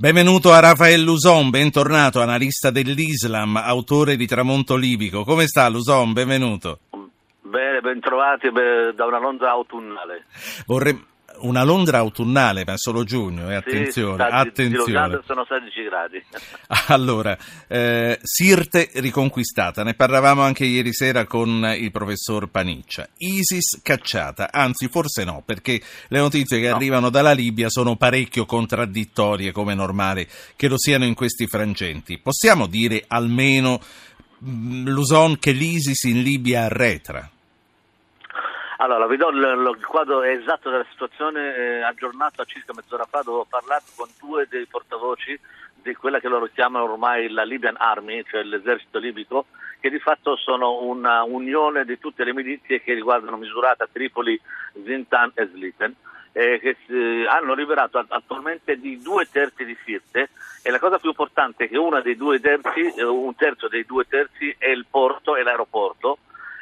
Benvenuto a Rafael Luson, bentornato, analista dell'Islam, autore di Tramonto Libico. Come sta Luson? Benvenuto. Bene, bentrovati da una Londra autunnale. Vorrei una Londra autunnale, ma solo giugno, e eh, attenzione, sì, attenzione. Sono 16 gradi. Allora, eh, Sirte riconquistata, ne parlavamo anche ieri sera con il professor Paniccia. ISIS cacciata, anzi forse no, perché le notizie che no. arrivano dalla Libia sono parecchio contraddittorie, come normale che lo siano in questi frangenti. Possiamo dire almeno, mm, Luson, che l'ISIS in Libia arretra? Allora, vi do il, il quadro esatto della situazione eh, aggiornato circa mezz'ora fa dove ho parlato con due dei portavoci di quella che loro chiamano ormai la Libyan Army, cioè l'esercito libico, che di fatto sono una unione di tutte le milizie che riguardano Misurata, Tripoli, Zintan e Sliten. Eh, che eh, hanno liberato attualmente di due terzi di Sirte e la cosa più importante è che una dei due terzi, eh, un terzo dei due terzi è il porto e l'aeroporto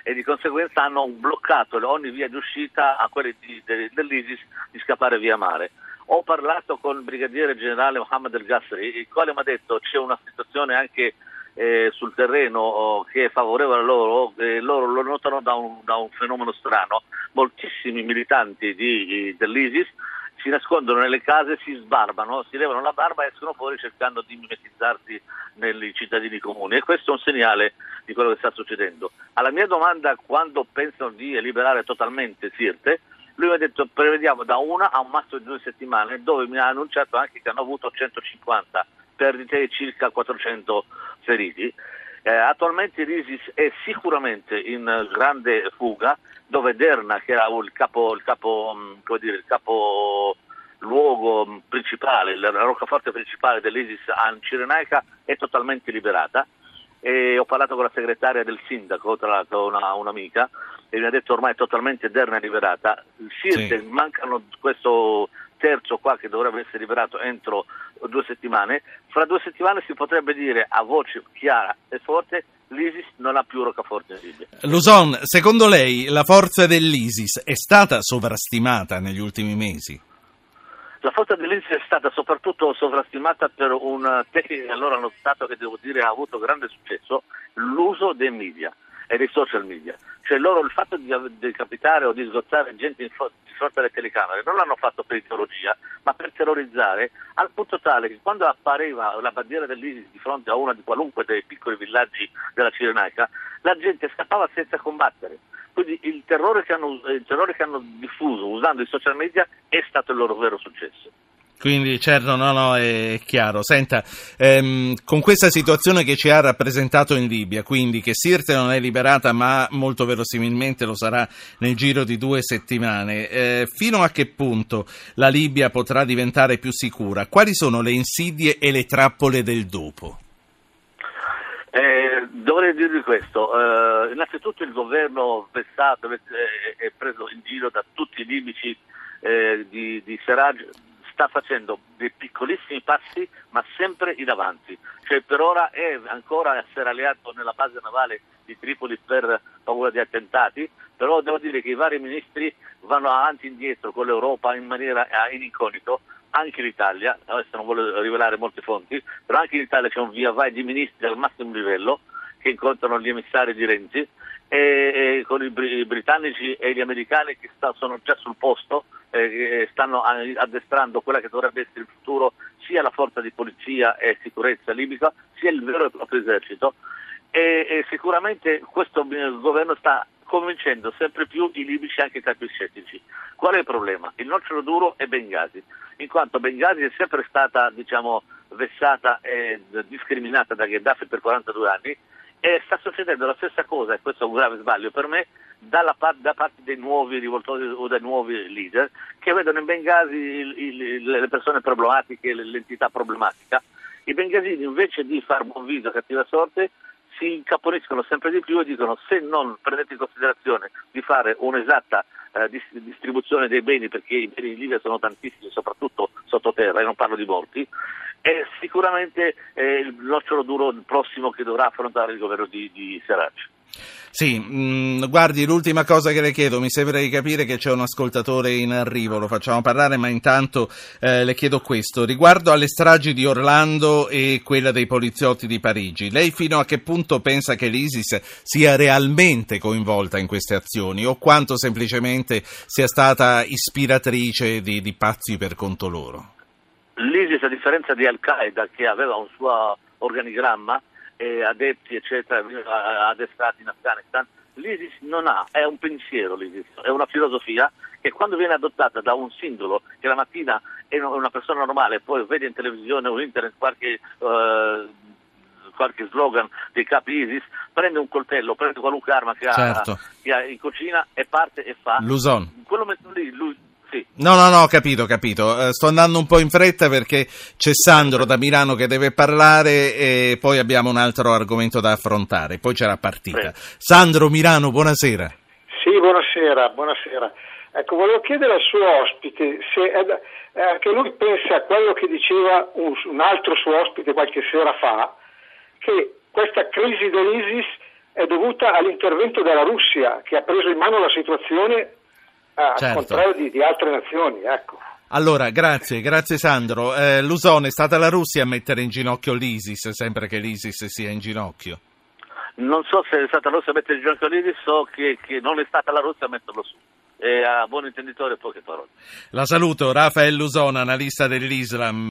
e di conseguenza hanno bloccato ogni via di uscita a quelli di, de, dell'ISIS di scappare via mare. Ho parlato con il brigadiere generale Mohammed El Gassri, il quale mi ha detto che c'è una situazione anche eh, sul terreno oh, che è favorevole a loro, eh, loro lo notano da un, da un, fenomeno strano. Moltissimi militanti di, dell'ISIS si nascondono nelle case, si sbarbano, si levano la barba e escono fuori cercando di mimetizzarsi nei cittadini comuni e questo è un segnale di quello che sta succedendo. Alla mia domanda quando pensano di liberare totalmente Sirte, lui mi ha detto prevediamo da una a un massimo di due settimane dove mi ha annunciato anche che hanno avuto 150 perdite e circa 400 feriti. Eh, attualmente l'ISIS è sicuramente in grande fuga, dove Derna, che era il capo, il capo, mm, dire, il capo luogo principale, la roccaforte principale dell'ISIS a Cirenaica, è totalmente liberata. E ho parlato con la segretaria del sindaco, tra l'altro una, un'amica, e mi ha detto ormai è totalmente Derna liberata. Sirte, sì. mancano questo terzo qua che dovrebbe essere liberato entro due settimane, fra due settimane si potrebbe dire a voce chiara e forte l'ISIS non ha più roccaforte in Libia. Luzon, secondo lei la forza dell'ISIS è stata sovrastimata negli ultimi mesi? La forza dell'ISIS è stata soprattutto sovrastimata per una tecnica che allora hanno stato che devo dire ha avuto grande successo, l'uso dei media e dei social media. Cioè loro il fatto di decapitare o di sgozzare gente in fo- di fronte alle telecamere non l'hanno fatto per ideologia, ma per terrorizzare, al punto tale che quando appariva la bandiera dell'ISIS di fronte a uno di qualunque dei piccoli villaggi della Cirenaica, la gente scappava senza combattere. Quindi il terrore che hanno, il terrore che hanno diffuso usando i social media è stato il loro vero successo. Quindi certo, no, no, è chiaro. Senta, ehm, con questa situazione che ci ha rappresentato in Libia, quindi che Sirte non è liberata ma molto verosimilmente lo sarà nel giro di due settimane, eh, fino a che punto la Libia potrà diventare più sicura? Quali sono le insidie e le trappole del dopo? Eh, dovrei dirvi questo, eh, innanzitutto il governo vessato è preso in giro da tutti i libici eh, di, di Serraj sta facendo dei piccolissimi passi ma sempre in avanti, cioè per ora è ancora essere alleato nella base navale di Tripoli per paura di attentati, però devo dire che i vari ministri vanno avanti e indietro con l'Europa in maniera eh, in incognito, anche l'Italia, adesso non voglio rivelare molte fonti, però anche in Italia c'è un via vai di ministri al massimo livello che incontrano gli emissari di Renzi e, e con i, i, britannici e gli americani che sta, sono già sul posto eh, stanno addestrando quella che dovrebbe essere il futuro sia la forza di polizia e sicurezza libica sia il vero e proprio esercito e, e sicuramente questo governo sta convincendo sempre più i libici anche tra i più scettici. Qual è il problema? Il nocciolo duro è Bengasi, in quanto Bengasi è sempre stata diciamo, vessata e discriminata da Gheddafi per 42 anni e sta succedendo la stessa cosa, e questo è un grave sbaglio per me, part- da parte dei nuovi rivoltori o dei nuovi leader che vedono in Bengasi il, il, le persone problematiche, l'entità problematica. I bengasini invece di far buon viso a cattiva sorte si incaponiscono sempre di più e dicono se non prendete in considerazione di fare un'esatta eh, distribuzione dei beni, perché i beni in Libia sono tantissimi, soprattutto sottoterra, e non parlo di morti, è sicuramente eh, il nocciolo duro prossimo che dovrà affrontare il governo di, di Serraj. Sì, mh, mm, guardi, l'ultima cosa che le chiedo, mi sembra di capire che c'è un ascoltatore in arrivo, lo facciamo parlare, ma intanto eh, le chiedo questo. Riguardo alle stragi di Orlando e quella dei poliziotti di Parigi, lei fino a che punto pensa che l'ISIS sia realmente coinvolta in queste azioni o quanto semplicemente sia stata ispiratrice di, di pazzi per conto loro? L'ISIS, a differenza di Al-Qaeda, che aveva un suo organigramma, e adepti eccetera addestrati in Afghanistan, l'ISIS non ha, è un pensiero l'ISIS, è una filosofia che quando viene adottata da un singolo che la mattina è una persona normale e poi vede in televisione o internet qualche, uh, qualche slogan dei capi ISIS, prende un coltello, prende qualunque arma che, certo. ha, che ha in cucina e parte e fa. L'uson. Quello lì, lui. No, no, no, ho capito, ho capito. Uh, sto andando un po' in fretta perché c'è Sandro da Milano che deve parlare e poi abbiamo un altro argomento da affrontare. Poi c'è la partita. Sì. Sandro Milano, buonasera. Sì, buonasera, buonasera. Ecco, volevo chiedere al suo ospite se eh, anche lui pensa a quello che diceva un, un altro suo ospite qualche sera fa, che questa crisi dell'ISIS è dovuta all'intervento della Russia che ha preso in mano la situazione ah, certo. al contrario di, di, altre nazioni. Ecco. Allora, grazie, grazie Sandro. Eh, Lusone, è stata la Russia a mettere in ginocchio l'ISIS, sempre che l'ISIS sia in ginocchio? Non so se è stata la Russia a mettere in ginocchio l'ISIS, so che, che non è stata la Russia a metterlo su. E a buon intenditore poche parole. La saluto, Rafael Lusone, analista dell'Islam.